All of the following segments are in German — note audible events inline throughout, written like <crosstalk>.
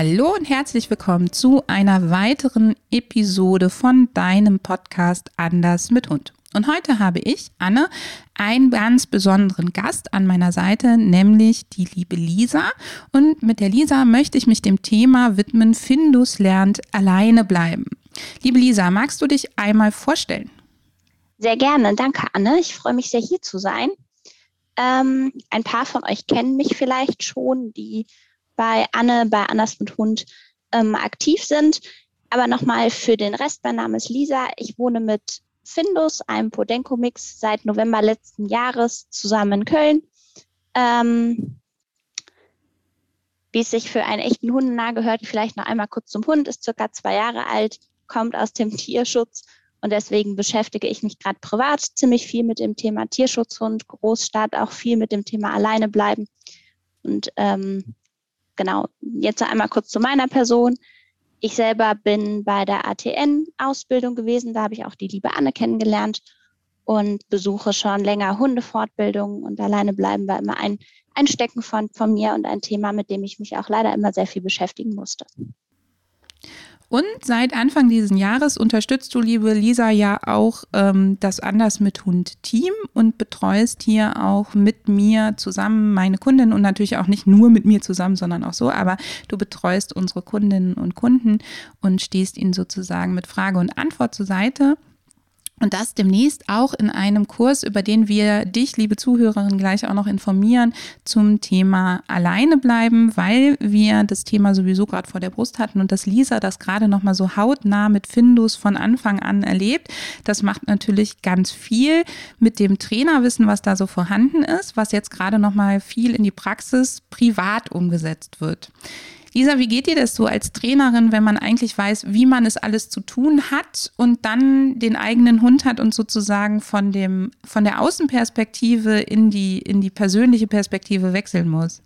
Hallo und herzlich willkommen zu einer weiteren Episode von deinem Podcast Anders mit Hund. Und heute habe ich, Anne, einen ganz besonderen Gast an meiner Seite, nämlich die liebe Lisa. Und mit der Lisa möchte ich mich dem Thema widmen, Findus lernt alleine bleiben. Liebe Lisa, magst du dich einmal vorstellen? Sehr gerne, danke Anne. Ich freue mich sehr hier zu sein. Ähm, ein paar von euch kennen mich vielleicht schon, die bei Anne, bei Annas mit Hund ähm, aktiv sind. Aber nochmal für den Rest, mein Name ist Lisa. Ich wohne mit Findus, einem Podenco-Mix, seit November letzten Jahres zusammen in Köln. Ähm, wie es sich für einen echten Hundenah gehört, vielleicht noch einmal kurz zum Hund, ist circa zwei Jahre alt, kommt aus dem Tierschutz und deswegen beschäftige ich mich gerade privat ziemlich viel mit dem Thema Tierschutzhund, Großstadt, auch viel mit dem Thema alleine bleiben. Und ähm, genau, jetzt einmal kurz zu meiner Person. Ich selber bin bei der ATN-Ausbildung gewesen. Da habe ich auch die liebe Anne kennengelernt und besuche schon länger Hundefortbildungen und alleine bleiben war immer ein, ein Stecken von, von mir und ein Thema, mit dem ich mich auch leider immer sehr viel beschäftigen musste. Und seit Anfang dieses Jahres unterstützt du, liebe Lisa, ja auch ähm, das Anders mit Hund Team und betreust hier auch mit mir zusammen meine Kundinnen und natürlich auch nicht nur mit mir zusammen, sondern auch so, aber du betreust unsere Kundinnen und Kunden und stehst ihnen sozusagen mit Frage und Antwort zur Seite. Und das demnächst auch in einem Kurs, über den wir dich, liebe Zuhörerin, gleich auch noch informieren zum Thema alleine bleiben, weil wir das Thema sowieso gerade vor der Brust hatten und dass Lisa das gerade nochmal so hautnah mit Findus von Anfang an erlebt. Das macht natürlich ganz viel mit dem Trainerwissen, was da so vorhanden ist, was jetzt gerade nochmal viel in die Praxis privat umgesetzt wird. Lisa, wie geht dir das so als Trainerin, wenn man eigentlich weiß, wie man es alles zu tun hat und dann den eigenen Hund hat und sozusagen von dem, von der Außenperspektive in die, in die persönliche Perspektive wechseln muss?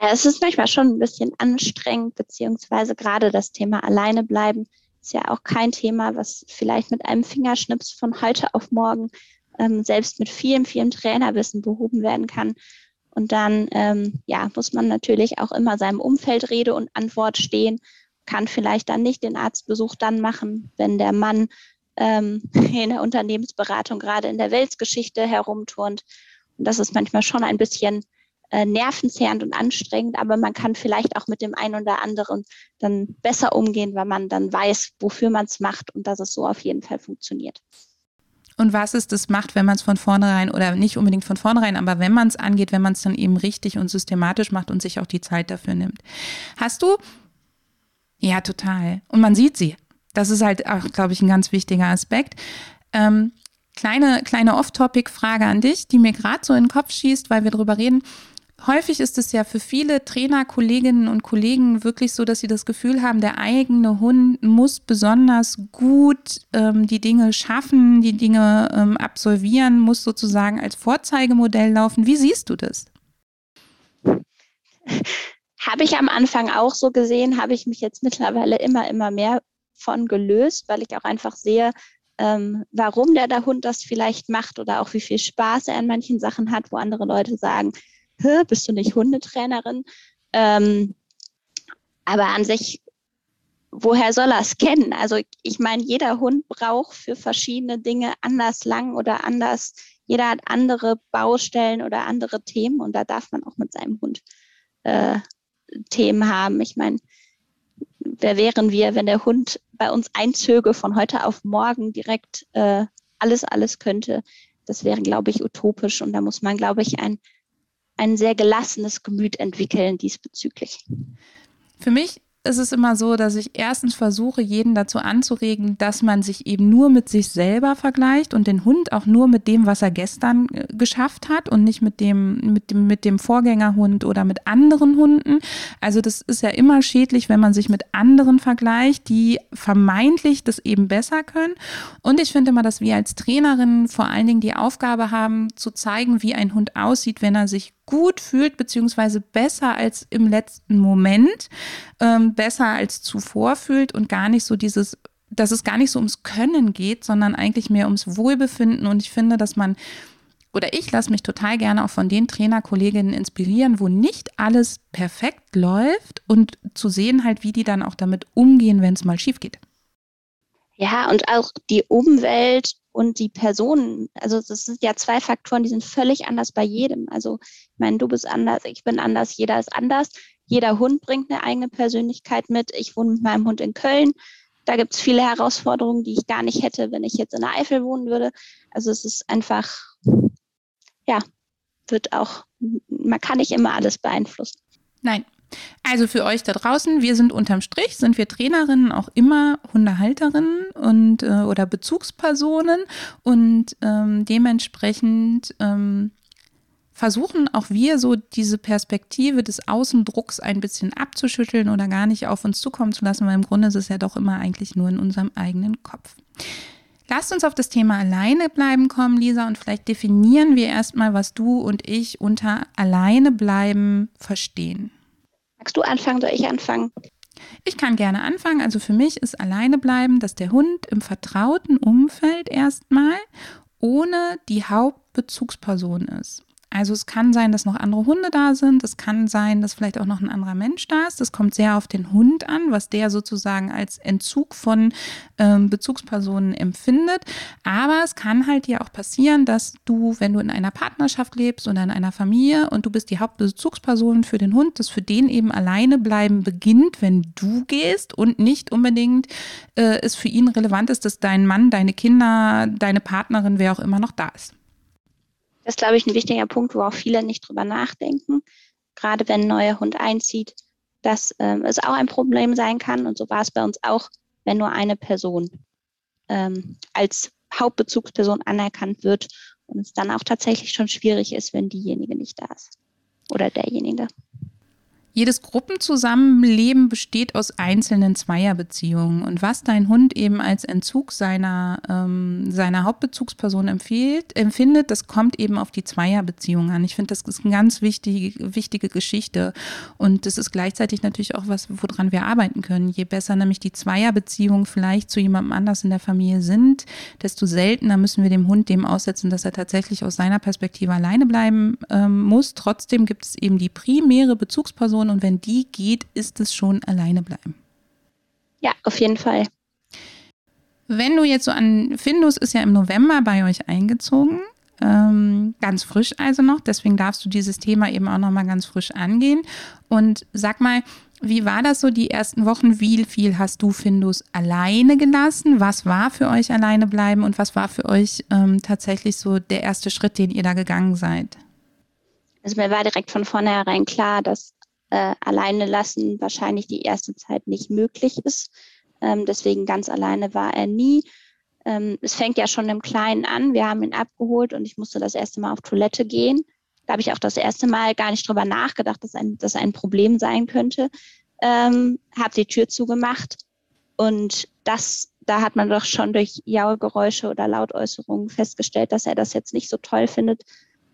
Es ist manchmal schon ein bisschen anstrengend, beziehungsweise gerade das Thema alleine bleiben ist ja auch kein Thema, was vielleicht mit einem Fingerschnips von heute auf morgen ähm, selbst mit vielem, vielem Trainerwissen behoben werden kann. Und dann ähm, ja, muss man natürlich auch immer seinem Umfeld Rede und Antwort stehen, kann vielleicht dann nicht den Arztbesuch dann machen, wenn der Mann ähm, <laughs> in der Unternehmensberatung gerade in der Weltgeschichte herumturnt. Und das ist manchmal schon ein bisschen äh, nervenzehrend und anstrengend, aber man kann vielleicht auch mit dem einen oder anderen dann besser umgehen, weil man dann weiß, wofür man es macht und dass es so auf jeden Fall funktioniert und was es das macht, wenn man es von vornherein oder nicht unbedingt von vornherein, aber wenn man es angeht, wenn man es dann eben richtig und systematisch macht und sich auch die Zeit dafür nimmt. Hast du? Ja, total. Und man sieht sie. Das ist halt auch, glaube ich, ein ganz wichtiger Aspekt. Ähm, kleine, kleine Off-Topic-Frage an dich, die mir gerade so in den Kopf schießt, weil wir darüber reden häufig ist es ja für viele Trainer, Kolleginnen und Kollegen wirklich so, dass sie das Gefühl haben, der eigene Hund muss besonders gut ähm, die Dinge schaffen, die Dinge ähm, absolvieren, muss sozusagen als Vorzeigemodell laufen. Wie siehst du das? Habe ich am Anfang auch so gesehen, habe ich mich jetzt mittlerweile immer, immer mehr von gelöst, weil ich auch einfach sehe, ähm, warum der, der Hund das vielleicht macht oder auch wie viel Spaß er an manchen Sachen hat, wo andere Leute sagen, bist du nicht Hundetrainerin? Ähm, aber an sich, woher soll er es kennen? Also ich meine, jeder Hund braucht für verschiedene Dinge anders lang oder anders. Jeder hat andere Baustellen oder andere Themen und da darf man auch mit seinem Hund äh, Themen haben. Ich meine, wer wären wir, wenn der Hund bei uns einzöge von heute auf morgen direkt äh, alles, alles könnte? Das wäre, glaube ich, utopisch und da muss man, glaube ich, ein ein sehr gelassenes Gemüt entwickeln diesbezüglich. Für mich ist es immer so, dass ich erstens versuche, jeden dazu anzuregen, dass man sich eben nur mit sich selber vergleicht und den Hund auch nur mit dem, was er gestern äh, geschafft hat und nicht mit dem, mit dem, mit dem Vorgängerhund oder mit anderen Hunden. Also das ist ja immer schädlich, wenn man sich mit anderen vergleicht, die vermeintlich das eben besser können. Und ich finde immer, dass wir als Trainerin vor allen Dingen die Aufgabe haben, zu zeigen, wie ein Hund aussieht, wenn er sich gut fühlt, beziehungsweise besser als im letzten Moment, ähm, besser als zuvor fühlt und gar nicht so dieses, dass es gar nicht so ums Können geht, sondern eigentlich mehr ums Wohlbefinden. Und ich finde, dass man oder ich lasse mich total gerne auch von den Trainerkolleginnen inspirieren, wo nicht alles perfekt läuft und zu sehen halt, wie die dann auch damit umgehen, wenn es mal schief geht. Ja, und auch die Umwelt und die Personen. Also das sind ja zwei Faktoren, die sind völlig anders bei jedem. Also ich meine, du bist anders, ich bin anders, jeder ist anders. Jeder Hund bringt eine eigene Persönlichkeit mit. Ich wohne mit meinem Hund in Köln. Da gibt es viele Herausforderungen, die ich gar nicht hätte, wenn ich jetzt in der Eifel wohnen würde. Also es ist einfach, ja, wird auch, man kann nicht immer alles beeinflussen. Nein, also für euch da draußen, wir sind unterm Strich, sind wir Trainerinnen auch immer Hundehalterinnen und äh, oder Bezugspersonen und ähm, dementsprechend ähm, versuchen auch wir so diese Perspektive des Außendrucks ein bisschen abzuschütteln oder gar nicht auf uns zukommen zu lassen, weil im Grunde ist es ja doch immer eigentlich nur in unserem eigenen Kopf. Lasst uns auf das Thema alleine bleiben kommen, Lisa, und vielleicht definieren wir erstmal, was du und ich unter alleine bleiben verstehen. Magst du anfangen, soll ich anfangen? Ich kann gerne anfangen. Also für mich ist alleine bleiben, dass der Hund im vertrauten Umfeld erstmal ohne die Hauptbezugsperson ist. Also es kann sein, dass noch andere Hunde da sind. Es kann sein, dass vielleicht auch noch ein anderer Mensch da ist. Das kommt sehr auf den Hund an, was der sozusagen als Entzug von ähm, Bezugspersonen empfindet. Aber es kann halt ja auch passieren, dass du, wenn du in einer Partnerschaft lebst oder in einer Familie und du bist die Hauptbezugsperson für den Hund, dass für den eben alleine bleiben beginnt, wenn du gehst und nicht unbedingt äh, es für ihn relevant ist, dass dein Mann, deine Kinder, deine Partnerin, wer auch immer noch da ist. Das ist, glaube ich, ein wichtiger Punkt, wo auch viele nicht drüber nachdenken. Gerade wenn ein neuer Hund einzieht, dass ähm, es auch ein Problem sein kann. Und so war es bei uns auch, wenn nur eine Person ähm, als Hauptbezugsperson anerkannt wird und es dann auch tatsächlich schon schwierig ist, wenn diejenige nicht da ist oder derjenige. Jedes Gruppenzusammenleben besteht aus einzelnen Zweierbeziehungen. Und was dein Hund eben als Entzug seiner, ähm, seiner Hauptbezugsperson empfiehlt, empfindet, das kommt eben auf die Zweierbeziehung an. Ich finde, das ist eine ganz wichtige, wichtige Geschichte. Und das ist gleichzeitig natürlich auch was, woran wir arbeiten können. Je besser nämlich die Zweierbeziehungen vielleicht zu jemandem anders in der Familie sind, desto seltener müssen wir dem Hund dem aussetzen, dass er tatsächlich aus seiner Perspektive alleine bleiben ähm, muss. Trotzdem gibt es eben die primäre Bezugsperson Person und wenn die geht, ist es schon alleine bleiben. Ja, auf jeden Fall. Wenn du jetzt so an, Findus ist ja im November bei euch eingezogen, ähm, ganz frisch also noch, deswegen darfst du dieses Thema eben auch nochmal ganz frisch angehen. Und sag mal, wie war das so die ersten Wochen? Wie viel hast du Findus alleine gelassen? Was war für euch alleine bleiben und was war für euch ähm, tatsächlich so der erste Schritt, den ihr da gegangen seid? Also mir war direkt von vornherein klar, dass äh, alleine lassen wahrscheinlich die erste Zeit nicht möglich ist. Ähm, deswegen ganz alleine war er nie. Ähm, es fängt ja schon im Kleinen an. Wir haben ihn abgeholt und ich musste das erste Mal auf Toilette gehen. Da habe ich auch das erste Mal gar nicht drüber nachgedacht, dass ein, dass ein Problem sein könnte. Ähm, habe die Tür zugemacht und das, da hat man doch schon durch Jaugeräusche oder Lautäußerungen festgestellt, dass er das jetzt nicht so toll findet.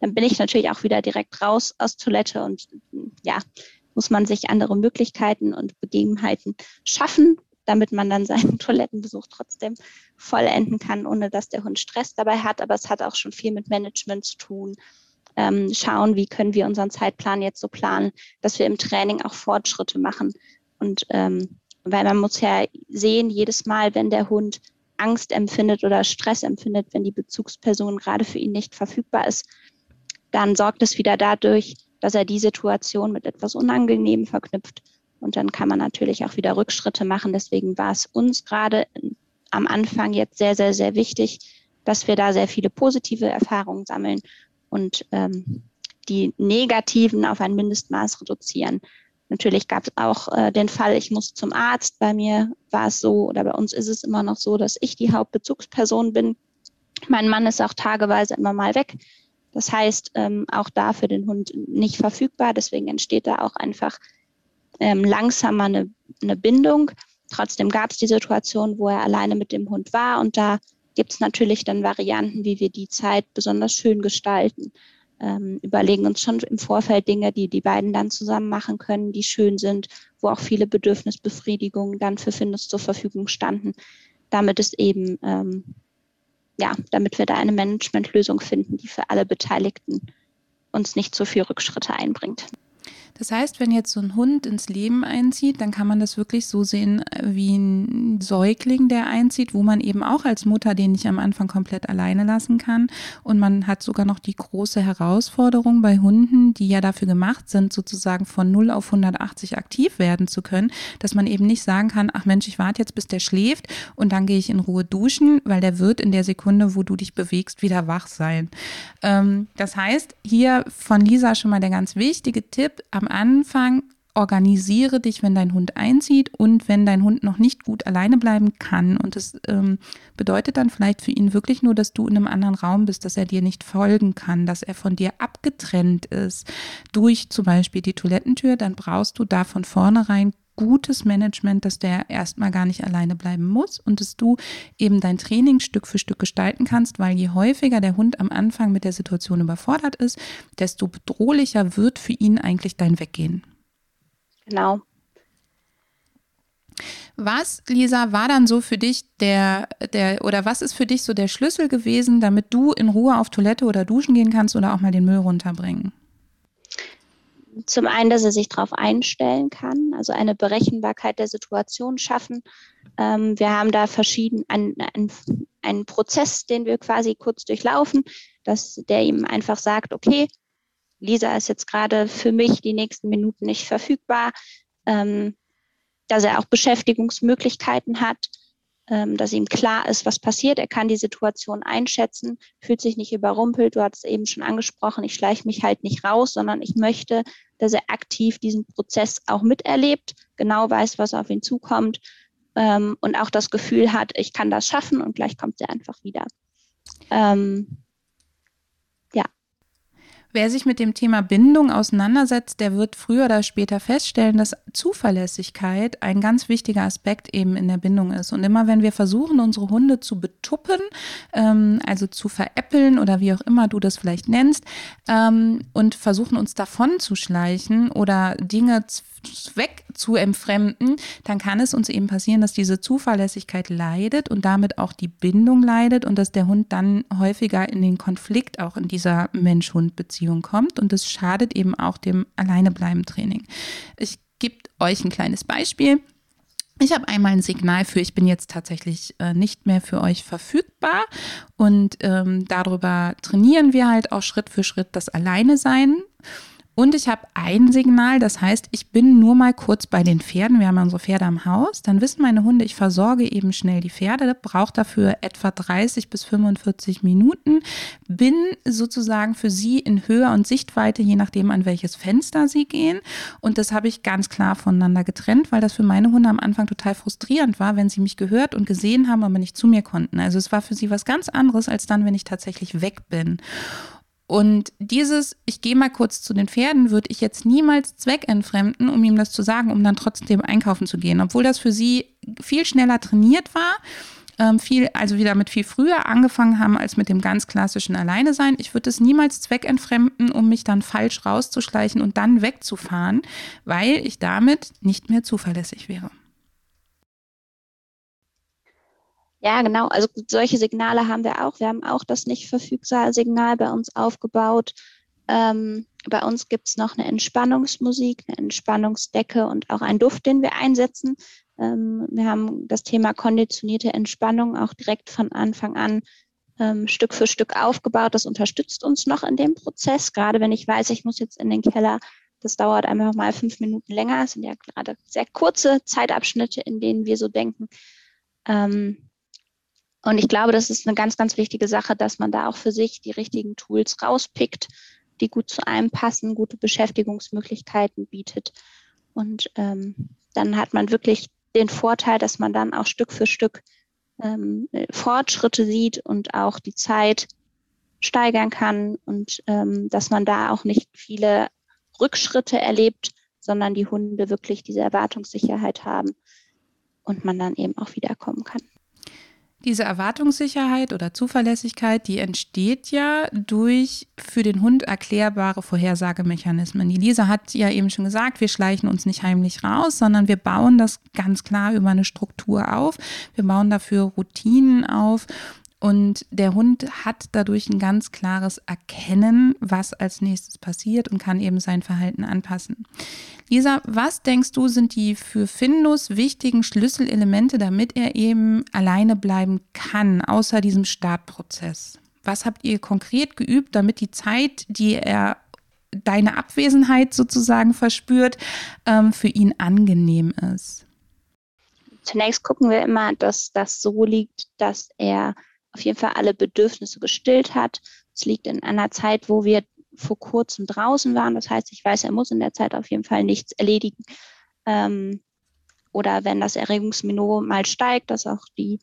Dann bin ich natürlich auch wieder direkt raus aus Toilette und ja, muss man sich andere Möglichkeiten und Begebenheiten schaffen, damit man dann seinen <laughs> Toilettenbesuch trotzdem vollenden kann, ohne dass der Hund Stress dabei hat. Aber es hat auch schon viel mit Management zu tun. Ähm, schauen, wie können wir unseren Zeitplan jetzt so planen, dass wir im Training auch Fortschritte machen. Und ähm, weil man muss ja sehen, jedes Mal, wenn der Hund Angst empfindet oder Stress empfindet, wenn die Bezugsperson gerade für ihn nicht verfügbar ist, dann sorgt es wieder dadurch, dass er die Situation mit etwas Unangenehm verknüpft. Und dann kann man natürlich auch wieder Rückschritte machen. Deswegen war es uns gerade am Anfang jetzt sehr, sehr, sehr wichtig, dass wir da sehr viele positive Erfahrungen sammeln und ähm, die negativen auf ein Mindestmaß reduzieren. Natürlich gab es auch äh, den Fall, ich muss zum Arzt. Bei mir war es so, oder bei uns ist es immer noch so, dass ich die Hauptbezugsperson bin. Mein Mann ist auch tageweise immer mal weg. Das heißt, ähm, auch da für den Hund nicht verfügbar. Deswegen entsteht da auch einfach ähm, langsamer eine, eine Bindung. Trotzdem gab es die Situation, wo er alleine mit dem Hund war. Und da gibt es natürlich dann Varianten, wie wir die Zeit besonders schön gestalten. Ähm, überlegen uns schon im Vorfeld Dinge, die die beiden dann zusammen machen können, die schön sind, wo auch viele Bedürfnisbefriedigungen dann für Findus zur Verfügung standen, damit es eben ähm, ja, damit wir da eine Managementlösung finden, die für alle Beteiligten uns nicht so viel Rückschritte einbringt. Das heißt, wenn jetzt so ein Hund ins Leben einzieht, dann kann man das wirklich so sehen äh, wie ein Säugling, der einzieht, wo man eben auch als Mutter den nicht am Anfang komplett alleine lassen kann. Und man hat sogar noch die große Herausforderung bei Hunden, die ja dafür gemacht sind, sozusagen von 0 auf 180 aktiv werden zu können, dass man eben nicht sagen kann, ach Mensch, ich warte jetzt, bis der schläft und dann gehe ich in Ruhe duschen, weil der wird in der Sekunde, wo du dich bewegst, wieder wach sein. Ähm, das heißt, hier von Lisa schon mal der ganz wichtige Tipp, am am Anfang organisiere dich, wenn dein Hund einzieht und wenn dein Hund noch nicht gut alleine bleiben kann. Und das ähm, bedeutet dann vielleicht für ihn wirklich nur, dass du in einem anderen Raum bist, dass er dir nicht folgen kann, dass er von dir abgetrennt ist durch zum Beispiel die Toilettentür. Dann brauchst du da von vornherein gutes Management, dass der erstmal gar nicht alleine bleiben muss und dass du eben dein Training Stück für Stück gestalten kannst, weil je häufiger der Hund am Anfang mit der Situation überfordert ist, desto bedrohlicher wird für ihn eigentlich dein Weggehen. Genau. Was, Lisa, war dann so für dich der, der, oder was ist für dich so der Schlüssel gewesen, damit du in Ruhe auf Toilette oder duschen gehen kannst oder auch mal den Müll runterbringen? Zum einen, dass er sich darauf einstellen kann, also eine Berechenbarkeit der Situation schaffen. Ähm, wir haben da verschieden einen, einen, Prozess, den wir quasi kurz durchlaufen, dass der ihm einfach sagt, okay, Lisa ist jetzt gerade für mich die nächsten Minuten nicht verfügbar, ähm, dass er auch Beschäftigungsmöglichkeiten hat, dass ihm klar ist, was passiert. Er kann die Situation einschätzen, fühlt sich nicht überrumpelt. Du hattest eben schon angesprochen, ich schleiche mich halt nicht raus, sondern ich möchte, dass er aktiv diesen Prozess auch miterlebt, genau weiß, was auf ihn zukommt ähm, und auch das Gefühl hat, ich kann das schaffen und gleich kommt er einfach wieder. Ähm, Wer sich mit dem Thema Bindung auseinandersetzt, der wird früher oder später feststellen, dass Zuverlässigkeit ein ganz wichtiger Aspekt eben in der Bindung ist. Und immer wenn wir versuchen, unsere Hunde zu betuppen, ähm, also zu veräppeln oder wie auch immer du das vielleicht nennst, ähm, und versuchen uns davon zu schleichen oder Dinge weg zu entfremden, dann kann es uns eben passieren, dass diese Zuverlässigkeit leidet und damit auch die Bindung leidet und dass der Hund dann häufiger in den Konflikt auch in dieser Mensch-Hund-Beziehung kommt und das schadet eben auch dem Alleinebleiben-Training. Ich gebe euch ein kleines Beispiel. Ich habe einmal ein Signal für, ich bin jetzt tatsächlich äh, nicht mehr für euch verfügbar und ähm, darüber trainieren wir halt auch Schritt für Schritt das Alleine sein. Und ich habe ein Signal, das heißt, ich bin nur mal kurz bei den Pferden. Wir haben unsere Pferde am Haus. Dann wissen meine Hunde, ich versorge eben schnell die Pferde, brauche dafür etwa 30 bis 45 Minuten, bin sozusagen für sie in Höhe und Sichtweite, je nachdem, an welches Fenster sie gehen. Und das habe ich ganz klar voneinander getrennt, weil das für meine Hunde am Anfang total frustrierend war, wenn sie mich gehört und gesehen haben, aber nicht zu mir konnten. Also es war für sie was ganz anderes, als dann, wenn ich tatsächlich weg bin. Und dieses, ich gehe mal kurz zu den Pferden, würde ich jetzt niemals zweckentfremden, um ihm das zu sagen, um dann trotzdem einkaufen zu gehen. Obwohl das für sie viel schneller trainiert war, ähm, viel, also wieder mit viel früher angefangen haben als mit dem ganz klassischen Alleine sein. Ich würde es niemals zweckentfremden, um mich dann falsch rauszuschleichen und dann wegzufahren, weil ich damit nicht mehr zuverlässig wäre. Ja, genau. Also solche Signale haben wir auch. Wir haben auch das nicht verfügbare Signal bei uns aufgebaut. Ähm, bei uns gibt es noch eine Entspannungsmusik, eine Entspannungsdecke und auch einen Duft, den wir einsetzen. Ähm, wir haben das Thema konditionierte Entspannung auch direkt von Anfang an ähm, Stück für Stück aufgebaut. Das unterstützt uns noch in dem Prozess. Gerade wenn ich weiß, ich muss jetzt in den Keller, das dauert einfach mal fünf Minuten länger. Es sind ja gerade sehr kurze Zeitabschnitte, in denen wir so denken. Ähm, und ich glaube, das ist eine ganz, ganz wichtige Sache, dass man da auch für sich die richtigen Tools rauspickt, die gut zu einem passen, gute Beschäftigungsmöglichkeiten bietet. Und ähm, dann hat man wirklich den Vorteil, dass man dann auch Stück für Stück ähm, Fortschritte sieht und auch die Zeit steigern kann und ähm, dass man da auch nicht viele Rückschritte erlebt, sondern die Hunde wirklich diese Erwartungssicherheit haben und man dann eben auch wiederkommen kann. Diese Erwartungssicherheit oder Zuverlässigkeit, die entsteht ja durch für den Hund erklärbare Vorhersagemechanismen. Die Lisa hat ja eben schon gesagt, wir schleichen uns nicht heimlich raus, sondern wir bauen das ganz klar über eine Struktur auf. Wir bauen dafür Routinen auf und der Hund hat dadurch ein ganz klares Erkennen, was als nächstes passiert und kann eben sein Verhalten anpassen. Lisa, was denkst du, sind die für Findus wichtigen Schlüsselelemente, damit er eben alleine bleiben kann, außer diesem Startprozess? Was habt ihr konkret geübt, damit die Zeit, die er deine Abwesenheit sozusagen verspürt, ähm, für ihn angenehm ist? Zunächst gucken wir immer, dass das so liegt, dass er auf jeden Fall alle Bedürfnisse gestillt hat. Es liegt in einer Zeit, wo wir vor kurzem draußen waren. Das heißt, ich weiß, er muss in der Zeit auf jeden Fall nichts erledigen. Ähm, oder wenn das Erregungsminot mal steigt, dass auch die,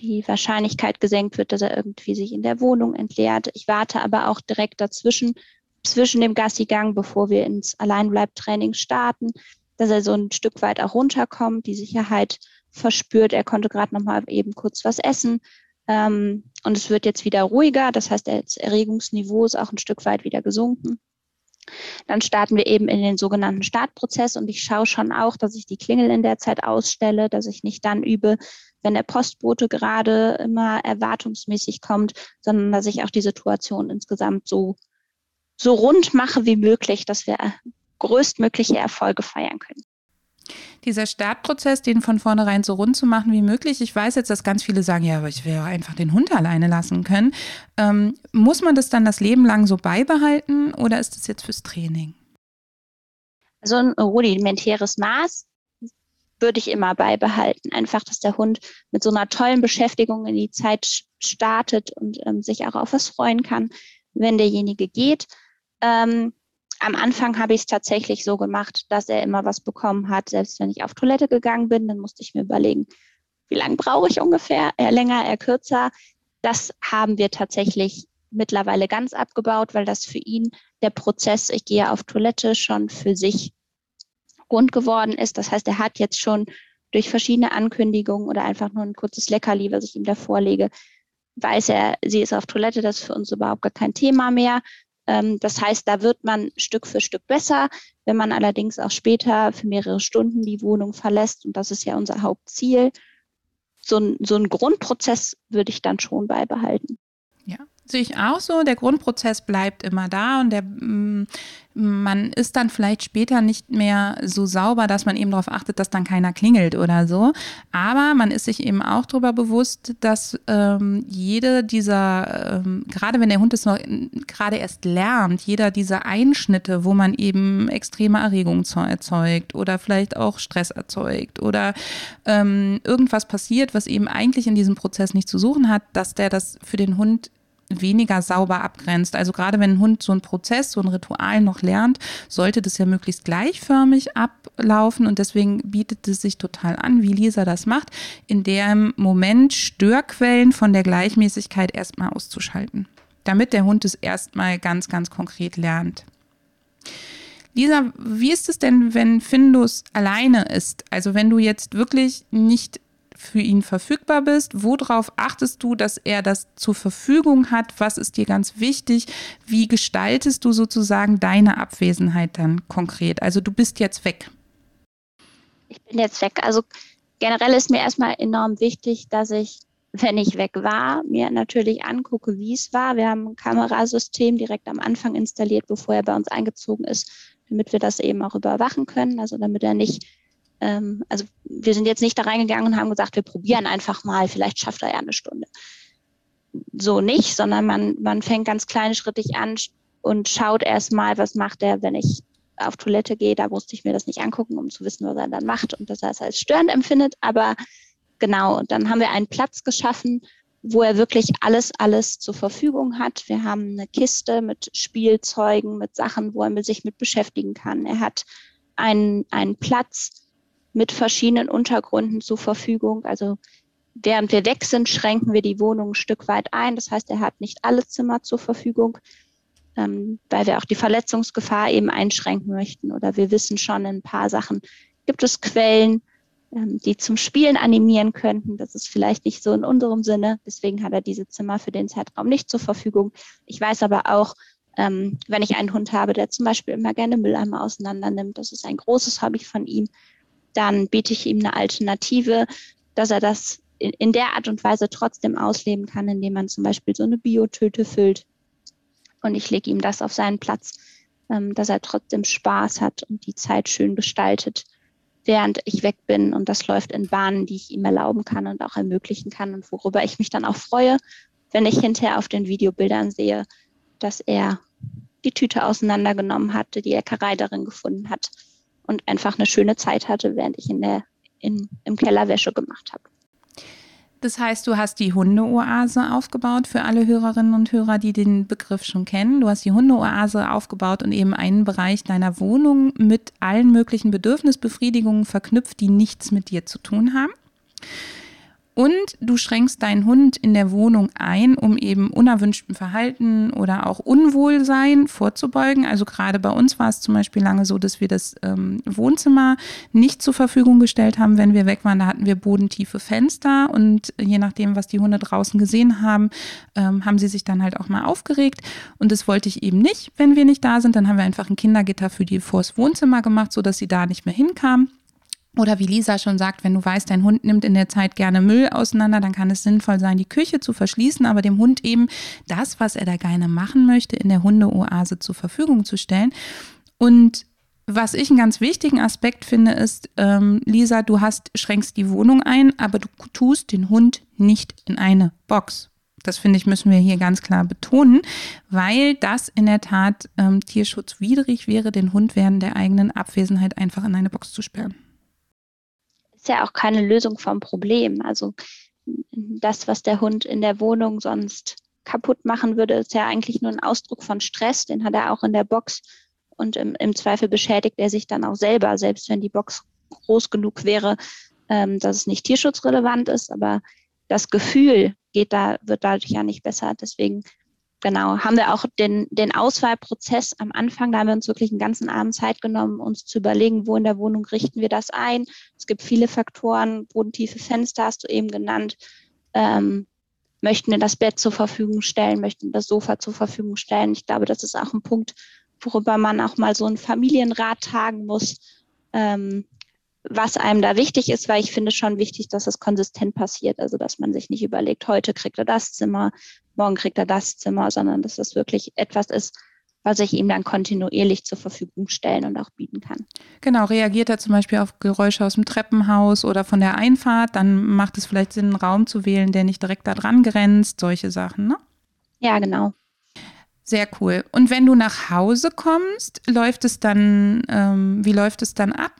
die Wahrscheinlichkeit gesenkt wird, dass er irgendwie sich in der Wohnung entleert. Ich warte aber auch direkt dazwischen, zwischen dem Gassigang, bevor wir ins Alleinbleibtraining starten, dass er so ein Stück weit auch runterkommt, die Sicherheit verspürt. Er konnte gerade noch mal eben kurz was essen und es wird jetzt wieder ruhiger. Das heißt, das Erregungsniveau ist auch ein Stück weit wieder gesunken. Dann starten wir eben in den sogenannten Startprozess und ich schaue schon auch, dass ich die Klingel in der Zeit ausstelle, dass ich nicht dann übe, wenn der Postbote gerade immer erwartungsmäßig kommt, sondern dass ich auch die Situation insgesamt so, so rund mache wie möglich, dass wir größtmögliche Erfolge feiern können dieser Startprozess, den von vornherein so rund zu machen wie möglich. Ich weiß jetzt, dass ganz viele sagen, ja, aber ich will ja einfach den Hund alleine lassen können. Ähm, muss man das dann das Leben lang so beibehalten oder ist das jetzt fürs Training? Also ein rudimentäres Maß würde ich immer beibehalten. Einfach, dass der Hund mit so einer tollen Beschäftigung in die Zeit startet und ähm, sich auch auf was freuen kann, wenn derjenige geht. Ähm, am Anfang habe ich es tatsächlich so gemacht, dass er immer was bekommen hat. Selbst wenn ich auf Toilette gegangen bin, dann musste ich mir überlegen, wie lange brauche ich ungefähr, eher länger, eher kürzer. Das haben wir tatsächlich mittlerweile ganz abgebaut, weil das für ihn der Prozess, ich gehe auf Toilette, schon für sich rund geworden ist. Das heißt, er hat jetzt schon durch verschiedene Ankündigungen oder einfach nur ein kurzes Leckerli, was ich ihm da vorlege, weiß er, sie ist auf Toilette, das ist für uns überhaupt gar kein Thema mehr. Ähm, das heißt, da wird man Stück für Stück besser. Wenn man allerdings auch später für mehrere Stunden die Wohnung verlässt, und das ist ja unser Hauptziel, so ein, so ein Grundprozess würde ich dann schon beibehalten. Ja, sehe ich auch so. Der Grundprozess bleibt immer da und der, mm, man ist dann vielleicht später nicht mehr so sauber, dass man eben darauf achtet, dass dann keiner klingelt oder so. Aber man ist sich eben auch darüber bewusst, dass ähm, jede dieser, ähm, gerade wenn der Hund es noch gerade erst lernt, jeder dieser Einschnitte, wo man eben extreme Erregung erzeugt oder vielleicht auch Stress erzeugt oder ähm, irgendwas passiert, was eben eigentlich in diesem Prozess nicht zu suchen hat, dass der das für den Hund weniger sauber abgrenzt. Also gerade wenn ein Hund so einen Prozess, so ein Ritual noch lernt, sollte das ja möglichst gleichförmig ablaufen und deswegen bietet es sich total an, wie Lisa das macht, in dem Moment Störquellen von der Gleichmäßigkeit erstmal auszuschalten, damit der Hund es erstmal ganz, ganz konkret lernt. Lisa, wie ist es denn, wenn Findus alleine ist? Also wenn du jetzt wirklich nicht für ihn verfügbar bist? Worauf achtest du, dass er das zur Verfügung hat? Was ist dir ganz wichtig? Wie gestaltest du sozusagen deine Abwesenheit dann konkret? Also du bist jetzt weg. Ich bin jetzt weg. Also generell ist mir erstmal enorm wichtig, dass ich, wenn ich weg war, mir natürlich angucke, wie es war. Wir haben ein Kamerasystem direkt am Anfang installiert, bevor er bei uns eingezogen ist, damit wir das eben auch überwachen können. Also damit er nicht ähm, also wir sind jetzt nicht da reingegangen und haben gesagt, wir probieren einfach mal, vielleicht schafft er ja eine Stunde. So nicht, sondern man, man fängt ganz kleinschrittig an und schaut erst mal, was macht er, wenn ich auf Toilette gehe. Da musste ich mir das nicht angucken, um zu wissen, was er dann macht und dass er es als störend empfindet. Aber genau, dann haben wir einen Platz geschaffen, wo er wirklich alles, alles zur Verfügung hat. Wir haben eine Kiste mit Spielzeugen, mit Sachen, wo er sich mit beschäftigen kann. Er hat einen, einen Platz mit verschiedenen Untergründen zur Verfügung. Also während wir weg sind, schränken wir die Wohnung ein Stück weit ein. Das heißt, er hat nicht alle Zimmer zur Verfügung, ähm, weil wir auch die Verletzungsgefahr eben einschränken möchten. Oder wir wissen schon in ein paar Sachen, gibt es Quellen, ähm, die zum Spielen animieren könnten. Das ist vielleicht nicht so in unserem Sinne. Deswegen hat er diese Zimmer für den Zeitraum nicht zur Verfügung. Ich weiß aber auch, ähm, wenn ich einen Hund habe, der zum Beispiel immer gerne Mülleimer auseinander nimmt, das ist ein großes Hobby von ihm, dann biete ich ihm eine Alternative, dass er das in, in der Art und Weise trotzdem ausleben kann, indem man zum Beispiel so eine Biotöte füllt. Und ich lege ihm das auf seinen Platz, ähm, dass er trotzdem Spaß hat und die Zeit schön gestaltet, während ich weg bin. Und das läuft in Bahnen, die ich ihm erlauben kann und auch ermöglichen kann und worüber ich mich dann auch freue, wenn ich hinterher auf den Videobildern sehe, dass er die Tüte auseinandergenommen hatte, die Leckerei darin gefunden hat und einfach eine schöne Zeit hatte, während ich in der, in, im Keller Wäsche gemacht habe. Das heißt, du hast die Hundeoase aufgebaut für alle Hörerinnen und Hörer, die den Begriff schon kennen. Du hast die Hundeoase aufgebaut und eben einen Bereich deiner Wohnung mit allen möglichen Bedürfnisbefriedigungen verknüpft, die nichts mit dir zu tun haben. Und du schränkst deinen Hund in der Wohnung ein, um eben unerwünschtem Verhalten oder auch Unwohlsein vorzubeugen. Also gerade bei uns war es zum Beispiel lange so, dass wir das ähm, Wohnzimmer nicht zur Verfügung gestellt haben, wenn wir weg waren. Da hatten wir bodentiefe Fenster und je nachdem, was die Hunde draußen gesehen haben, ähm, haben sie sich dann halt auch mal aufgeregt. Und das wollte ich eben nicht, wenn wir nicht da sind. Dann haben wir einfach ein Kindergitter für die vors Wohnzimmer gemacht, sodass sie da nicht mehr hinkamen. Oder wie Lisa schon sagt, wenn du weißt, dein Hund nimmt in der Zeit gerne Müll auseinander, dann kann es sinnvoll sein, die Küche zu verschließen, aber dem Hund eben das, was er da gerne machen möchte, in der Hundeoase zur Verfügung zu stellen. Und was ich einen ganz wichtigen Aspekt finde, ist, ähm, Lisa, du hast, schränkst die Wohnung ein, aber du tust den Hund nicht in eine Box. Das finde ich, müssen wir hier ganz klar betonen, weil das in der Tat ähm, tierschutzwidrig wäre, den Hund während der eigenen Abwesenheit einfach in eine Box zu sperren ist ja auch keine Lösung vom Problem. Also das, was der Hund in der Wohnung sonst kaputt machen würde, ist ja eigentlich nur ein Ausdruck von Stress. Den hat er auch in der Box. Und im, im Zweifel beschädigt er sich dann auch selber, selbst wenn die Box groß genug wäre, ähm, dass es nicht tierschutzrelevant ist. Aber das Gefühl geht da, wird dadurch ja nicht besser. Deswegen genau, haben wir auch den, den Auswahlprozess am Anfang, da haben wir uns wirklich einen ganzen Abend Zeit genommen, uns zu überlegen, wo in der Wohnung richten wir das ein. Es gibt viele Faktoren, bodentiefe Fenster hast du eben genannt. Ähm, möchten wir das Bett zur Verfügung stellen, möchten wir das Sofa zur Verfügung stellen. Ich glaube, das ist auch ein Punkt, worüber man auch mal so einen Familienrat tagen muss. Ähm, was einem da wichtig ist, weil ich finde schon wichtig, dass es konsistent passiert. Also, dass man sich nicht überlegt, heute kriegt er das Zimmer, morgen kriegt er das Zimmer, sondern dass das wirklich etwas ist, was ich ihm dann kontinuierlich zur Verfügung stellen und auch bieten kann. Genau, reagiert er zum Beispiel auf Geräusche aus dem Treppenhaus oder von der Einfahrt, dann macht es vielleicht Sinn, einen Raum zu wählen, der nicht direkt da dran grenzt, solche Sachen, ne? Ja, genau. Sehr cool. Und wenn du nach Hause kommst, läuft es dann, ähm, wie läuft es dann ab?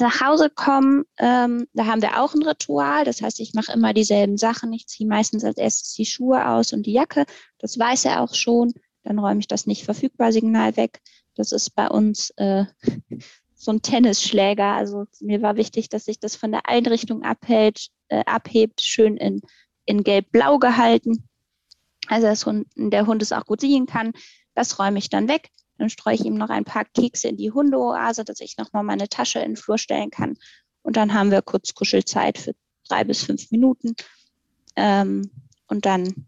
Nach Hause kommen, ähm, da haben wir auch ein Ritual. Das heißt, ich mache immer dieselben Sachen. Ich ziehe meistens als erstes die Schuhe aus und die Jacke. Das weiß er auch schon. Dann räume ich das nicht verfügbar Signal weg. Das ist bei uns äh, <laughs> so ein Tennisschläger. Also mir war wichtig, dass sich das von der Einrichtung abhält, äh, abhebt, schön in, in gelb-blau gehalten. Also dass der Hund es auch gut sehen kann. Das räume ich dann weg. Dann streue ich ihm noch ein paar Kekse in die Hundeoase, dass ich nochmal meine Tasche in den Flur stellen kann. Und dann haben wir kurz Kuschelzeit für drei bis fünf Minuten. Ähm, und dann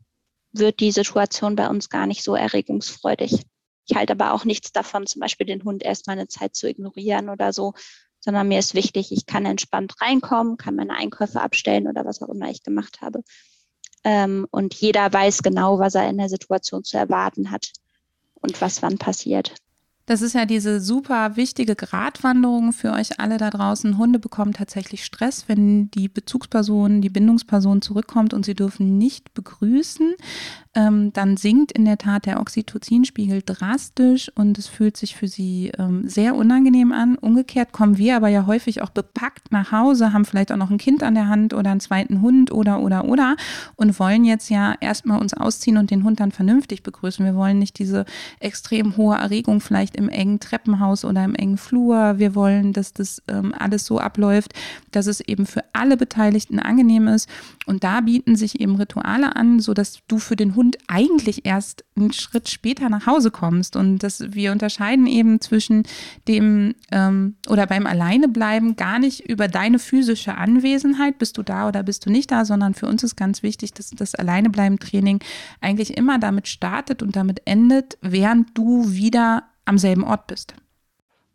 wird die Situation bei uns gar nicht so erregungsfreudig. Ich halte aber auch nichts davon, zum Beispiel den Hund erstmal eine Zeit zu ignorieren oder so, sondern mir ist wichtig, ich kann entspannt reinkommen, kann meine Einkäufe abstellen oder was auch immer ich gemacht habe. Ähm, und jeder weiß genau, was er in der Situation zu erwarten hat und was wann passiert. Das ist ja diese super wichtige Gratwanderung für euch alle da draußen. Hunde bekommen tatsächlich Stress, wenn die Bezugsperson, die Bindungsperson zurückkommt und sie dürfen nicht begrüßen. Ähm, dann sinkt in der Tat der Oxytocinspiegel drastisch und es fühlt sich für sie ähm, sehr unangenehm an. Umgekehrt kommen wir aber ja häufig auch bepackt nach Hause, haben vielleicht auch noch ein Kind an der Hand oder einen zweiten Hund oder, oder, oder und wollen jetzt ja erstmal uns ausziehen und den Hund dann vernünftig begrüßen. Wir wollen nicht diese extrem hohe Erregung vielleicht im engen Treppenhaus oder im engen Flur. Wir wollen, dass das ähm, alles so abläuft, dass es eben für alle Beteiligten angenehm ist. Und da bieten sich eben Rituale an, sodass du für den Hund eigentlich erst einen Schritt später nach Hause kommst. Und dass wir unterscheiden eben zwischen dem ähm, oder beim Alleinebleiben gar nicht über deine physische Anwesenheit, bist du da oder bist du nicht da, sondern für uns ist ganz wichtig, dass das Alleinebleiben-Training eigentlich immer damit startet und damit endet, während du wieder am selben Ort bist.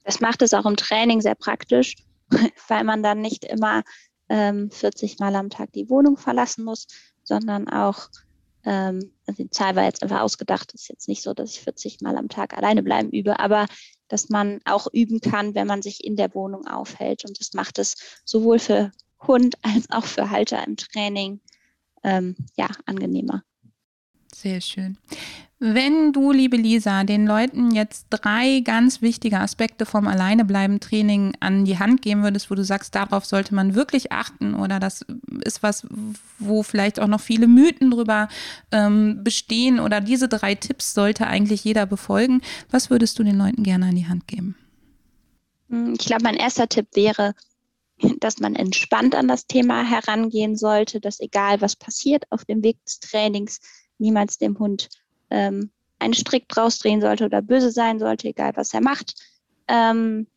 Das macht es auch im Training sehr praktisch, <laughs> weil man dann nicht immer ähm, 40 Mal am Tag die Wohnung verlassen muss, sondern auch, ähm, also die Zahl war jetzt einfach ausgedacht, ist jetzt nicht so, dass ich 40 Mal am Tag alleine bleiben übe, aber dass man auch üben kann, wenn man sich in der Wohnung aufhält. Und das macht es sowohl für Hund als auch für Halter im Training ähm, ja, angenehmer. Sehr schön. Wenn du, liebe Lisa, den Leuten jetzt drei ganz wichtige Aspekte vom Alleinebleiben-Training an die Hand geben würdest, wo du sagst, darauf sollte man wirklich achten oder das ist was, wo vielleicht auch noch viele Mythen drüber ähm, bestehen oder diese drei Tipps sollte eigentlich jeder befolgen, was würdest du den Leuten gerne an die Hand geben? Hm, ich glaube, mein erster Tipp wäre, dass man entspannt an das Thema herangehen sollte, dass egal was passiert auf dem Weg des Trainings, niemals dem Hund ähm, einen Strick draus drehen sollte oder böse sein sollte, egal was er macht. Ähm,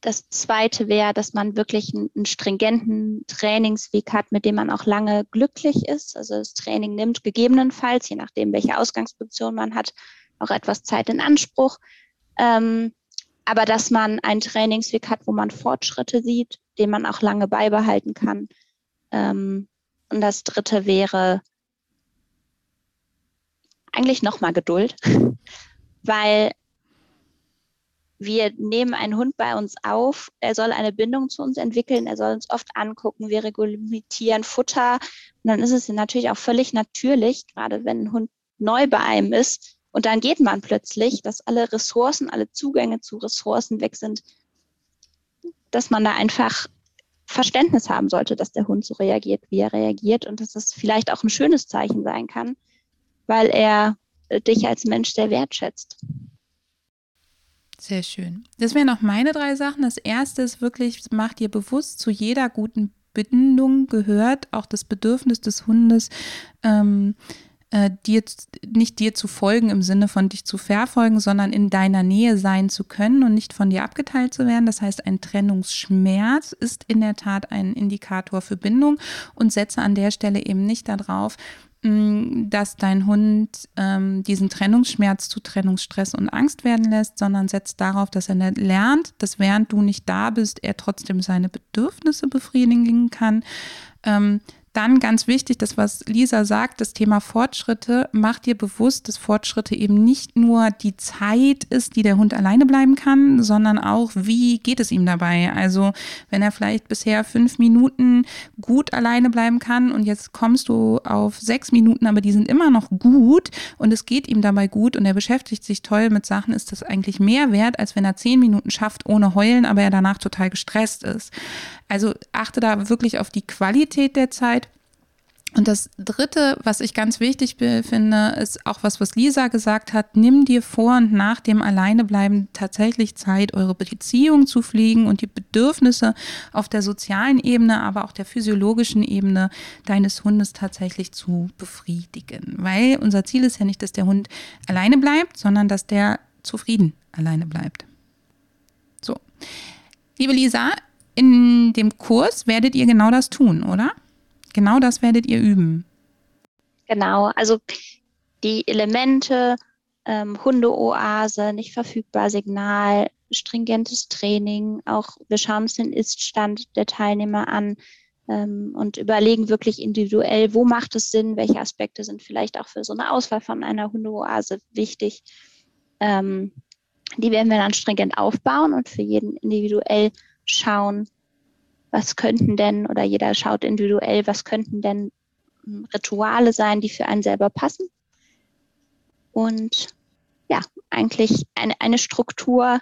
das zweite wäre, dass man wirklich einen, einen, stringenten Trainingsweg hat, mit dem man auch lange glücklich ist. Also das Training nimmt gegebenenfalls, je nachdem, welche Ausgangsposition man hat, auch etwas Zeit in Anspruch. Ähm, aber dass man einen Trainingsweg hat, wo man Fortschritte sieht, den man auch lange beibehalten kann. Ähm, und das dritte wäre, eigentlich nochmal Geduld, <laughs> weil wir nehmen einen Hund bei uns auf, er soll eine Bindung zu uns entwickeln, er soll uns oft angucken, wir reglementieren Futter. Und dann ist es natürlich auch völlig natürlich, gerade wenn ein Hund neu bei einem ist, und dann geht man plötzlich, dass alle Ressourcen, alle Zugänge zu Ressourcen weg sind, dass man da einfach Verständnis haben sollte, dass der Hund so reagiert, wie er reagiert und dass das vielleicht auch ein schönes Zeichen sein kann, weil er äh, dich als Mensch sehr wertschätzt. Sehr schön. Das wären auch meine drei Sachen. Das erste ist wirklich, mach dir bewusst, zu jeder guten Bindung gehört auch das Bedürfnis des Hundes, ähm, äh, dir, nicht dir zu folgen im Sinne von dich zu verfolgen, sondern in deiner Nähe sein zu können und nicht von dir abgeteilt zu werden. Das heißt, ein Trennungsschmerz ist in der Tat ein Indikator für Bindung und setze an der Stelle eben nicht darauf, dass dein Hund ähm, diesen Trennungsschmerz zu Trennungsstress und Angst werden lässt, sondern setzt darauf, dass er lernt, dass während du nicht da bist, er trotzdem seine Bedürfnisse befriedigen kann. Ähm, dann ganz wichtig, das, was Lisa sagt, das Thema Fortschritte, macht dir bewusst, dass Fortschritte eben nicht nur die Zeit ist, die der Hund alleine bleiben kann, sondern auch, wie geht es ihm dabei? Also, wenn er vielleicht bisher fünf Minuten gut alleine bleiben kann und jetzt kommst du auf sechs Minuten, aber die sind immer noch gut und es geht ihm dabei gut und er beschäftigt sich toll mit Sachen, ist das eigentlich mehr wert, als wenn er zehn Minuten schafft ohne heulen, aber er danach total gestresst ist. Also achte da wirklich auf die Qualität der Zeit. Und das Dritte, was ich ganz wichtig finde, ist auch was, was Lisa gesagt hat. Nimm dir vor und nach dem Alleinebleiben tatsächlich Zeit, eure Beziehung zu pflegen und die Bedürfnisse auf der sozialen Ebene, aber auch der physiologischen Ebene deines Hundes tatsächlich zu befriedigen. Weil unser Ziel ist ja nicht, dass der Hund alleine bleibt, sondern dass der zufrieden alleine bleibt. So. Liebe Lisa, in dem Kurs werdet ihr genau das tun, oder? Genau das werdet ihr üben. Genau, also die Elemente, ähm, Hundeoase, nicht verfügbar, Signal, stringentes Training, auch wir schauen uns den Iststand der Teilnehmer an ähm, und überlegen wirklich individuell, wo macht es Sinn, welche Aspekte sind vielleicht auch für so eine Auswahl von einer Hundeoase wichtig. Ähm, die werden wir dann stringent aufbauen und für jeden individuell schauen, was könnten denn, oder jeder schaut individuell, was könnten denn hm, Rituale sein, die für einen selber passen. Und ja, eigentlich eine, eine Struktur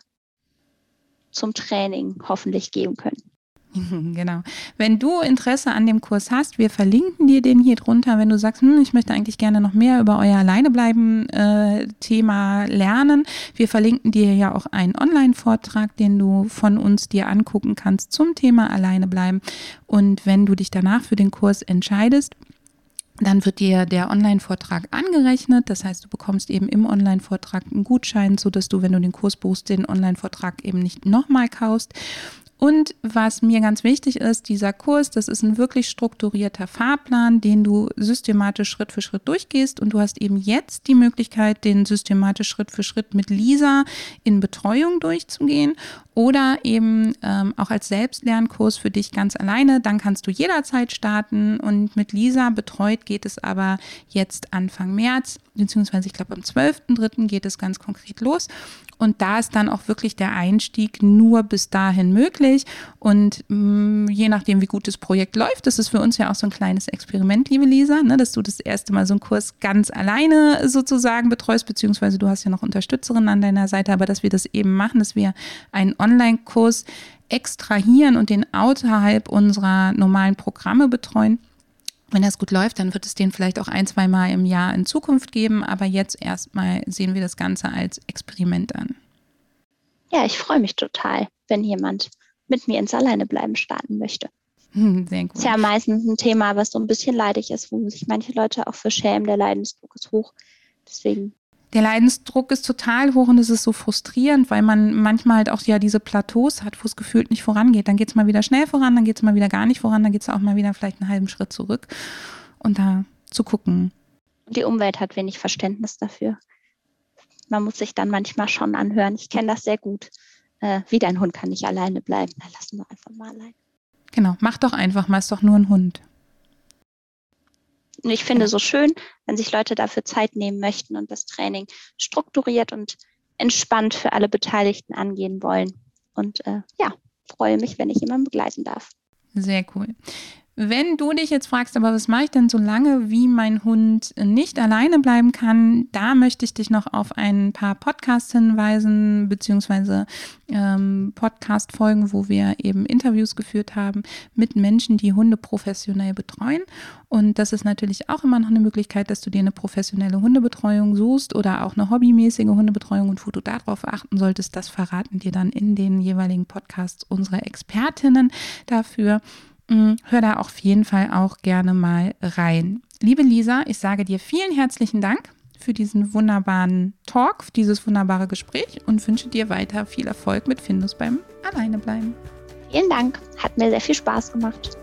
zum Training hoffentlich geben können. <laughs> Genau. Wenn du Interesse an dem Kurs hast, wir verlinken dir den hier drunter. Wenn du sagst, hm, ich möchte eigentlich gerne noch mehr über euer Alleinebleiben-Thema äh, lernen, wir verlinken dir ja auch einen Online-Vortrag, den du von uns dir angucken kannst zum Thema Alleinebleiben. Und wenn du dich danach für den Kurs entscheidest, dann wird dir der Online-Vortrag angerechnet. Das heißt, du bekommst eben im Online-Vortrag einen Gutschein, sodass du, wenn du den Kurs buchst, den Online-Vortrag eben nicht nochmal kaufst. Und was mir ganz wichtig ist, dieser Kurs, das ist ein wirklich strukturierter Fahrplan, den du systematisch Schritt für Schritt durchgehst. Und du hast eben jetzt die Möglichkeit, den systematisch Schritt für Schritt mit Lisa in Betreuung durchzugehen oder eben ähm, auch als Selbstlernkurs für dich ganz alleine. Dann kannst du jederzeit starten und mit Lisa betreut geht es aber jetzt Anfang März, beziehungsweise ich glaube am 12.3. geht es ganz konkret los. Und da ist dann auch wirklich der Einstieg nur bis dahin möglich. Und mh, mm, je nachdem, wie gut das Projekt läuft, das ist für uns ja auch so ein kleines Experiment, liebe Lisa, ne, dass du das erste Mal so einen Kurs ganz alleine sozusagen betreust, beziehungsweise du hast ja noch Unterstützerinnen an deiner Seite, aber dass wir das eben machen, dass wir einen Online-Kurs extrahieren und den außerhalb unserer normalen Programme betreuen. Wenn das gut läuft, dann wird es den vielleicht auch ein, zwei Mal im Jahr in Zukunft geben. Aber jetzt erstmal sehen wir das Ganze als Experiment an. Ja, ich freue mich total, wenn jemand mit mir ins Alleinebleiben starten möchte. Hm, sehr gut. Ist ja meistens ein Thema, was so ein bisschen leidig ist, wo sich manche Leute auch für schämen. Der Leidensdruck ist hoch. Deswegen der Leidensdruck ist total hoch und es ist so frustrierend, weil man manchmal halt auch ja diese Plateaus hat, wo es gefühlt nicht vorangeht. Dann geht es mal wieder schnell voran, dann geht es mal wieder gar nicht voran, dann geht es auch mal wieder vielleicht einen halben Schritt zurück und da zu gucken. Die Umwelt hat wenig Verständnis dafür. Man muss sich dann manchmal schon anhören. Ich kenne das sehr gut. Äh, wie dein Hund kann nicht alleine bleiben. Dann lassen wir einfach mal allein. Genau, mach doch einfach mal, ist doch nur ein Hund. Und ich finde so schön, wenn sich Leute dafür Zeit nehmen möchten und das Training strukturiert und entspannt für alle Beteiligten angehen wollen. Und äh, ja, freue mich, wenn ich jemanden begleiten darf. Sehr cool. Wenn du dich jetzt fragst, aber was mache ich denn so lange, wie mein Hund nicht alleine bleiben kann, da möchte ich dich noch auf ein paar Podcasts hinweisen, beziehungsweise ähm, Podcast-Folgen, wo wir eben Interviews geführt haben mit Menschen, die Hunde professionell betreuen. Und das ist natürlich auch immer noch eine Möglichkeit, dass du dir eine professionelle Hundebetreuung suchst oder auch eine hobbymäßige Hundebetreuung und wo du darauf achten solltest, das verraten dir dann in den jeweiligen Podcasts unsere Expertinnen dafür. Mm, hör da auf jeden Fall auch gerne mal rein. Liebe Lisa, ich sage dir vielen herzlichen Dank für diesen wunderbaren Talk, dieses wunderbare Gespräch und wünsche dir weiter viel Erfolg mit Findus beim Alleinebleiben. Vielen Dank, hat mir sehr viel Spaß gemacht.